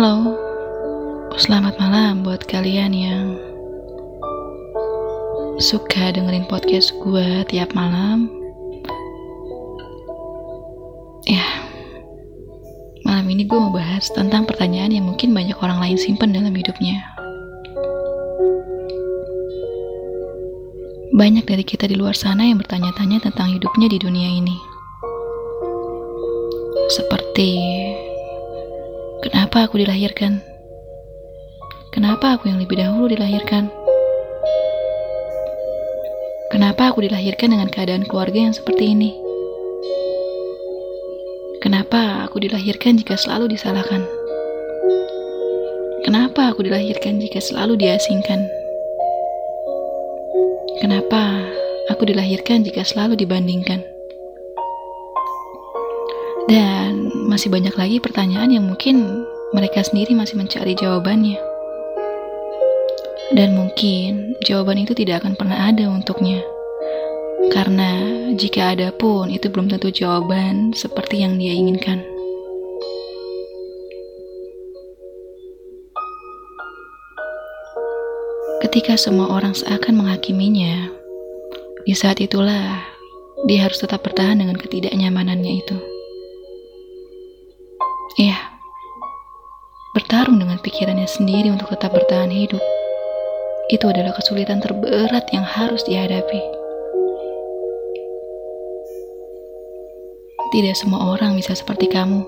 Halo, selamat malam buat kalian yang suka dengerin podcast gue tiap malam. Ya, malam ini gue mau bahas tentang pertanyaan yang mungkin banyak orang lain simpen dalam hidupnya. Banyak dari kita di luar sana yang bertanya-tanya tentang hidupnya di dunia ini. Seperti Kenapa aku dilahirkan? Kenapa aku yang lebih dahulu dilahirkan? Kenapa aku dilahirkan dengan keadaan keluarga yang seperti ini? Kenapa aku dilahirkan jika selalu disalahkan? Kenapa aku dilahirkan jika selalu diasingkan? Kenapa aku dilahirkan jika selalu dibandingkan? Dan masih banyak lagi pertanyaan yang mungkin mereka sendiri masih mencari jawabannya. Dan mungkin jawaban itu tidak akan pernah ada untuknya. Karena jika ada pun itu belum tentu jawaban seperti yang dia inginkan. Ketika semua orang seakan menghakiminya, di saat itulah dia harus tetap bertahan dengan ketidaknyamanannya itu. Bertarung dengan pikirannya sendiri untuk tetap bertahan hidup. Itu adalah kesulitan terberat yang harus dihadapi. Tidak semua orang bisa seperti kamu.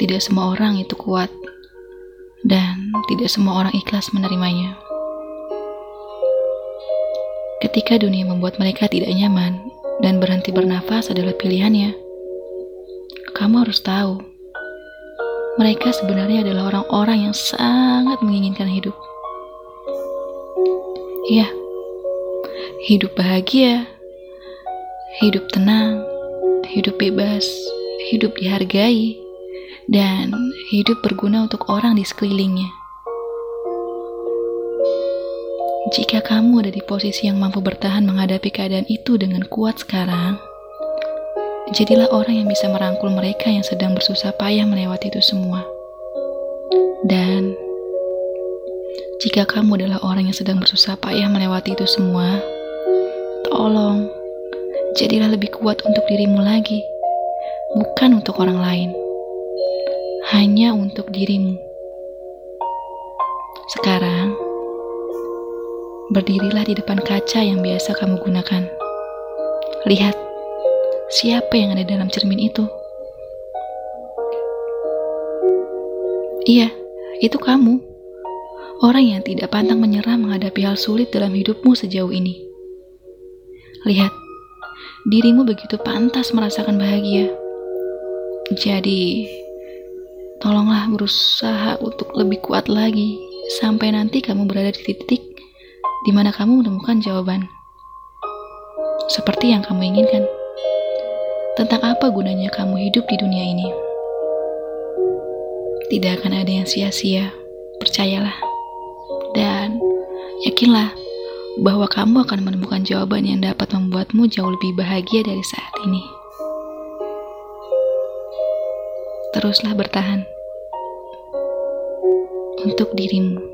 Tidak semua orang itu kuat. Dan tidak semua orang ikhlas menerimanya. Ketika dunia membuat mereka tidak nyaman dan berhenti bernafas adalah pilihannya, kamu harus tahu mereka sebenarnya adalah orang-orang yang sangat menginginkan hidup. Ya, hidup bahagia, hidup tenang, hidup bebas, hidup dihargai, dan hidup berguna untuk orang di sekelilingnya. Jika kamu ada di posisi yang mampu bertahan menghadapi keadaan itu dengan kuat sekarang, Jadilah orang yang bisa merangkul mereka yang sedang bersusah payah melewati itu semua. Dan jika kamu adalah orang yang sedang bersusah payah melewati itu semua, tolong jadilah lebih kuat untuk dirimu lagi, bukan untuk orang lain, hanya untuk dirimu. Sekarang, berdirilah di depan kaca yang biasa kamu gunakan. Lihat siapa yang ada dalam cermin itu. Iya, itu kamu. Orang yang tidak pantang menyerah menghadapi hal sulit dalam hidupmu sejauh ini. Lihat, dirimu begitu pantas merasakan bahagia. Jadi, tolonglah berusaha untuk lebih kuat lagi sampai nanti kamu berada di titik di mana kamu menemukan jawaban. Seperti yang kamu inginkan. Tentang apa gunanya kamu hidup di dunia ini? Tidak akan ada yang sia-sia, percayalah. Dan yakinlah bahwa kamu akan menemukan jawaban yang dapat membuatmu jauh lebih bahagia dari saat ini. Teruslah bertahan untuk dirimu.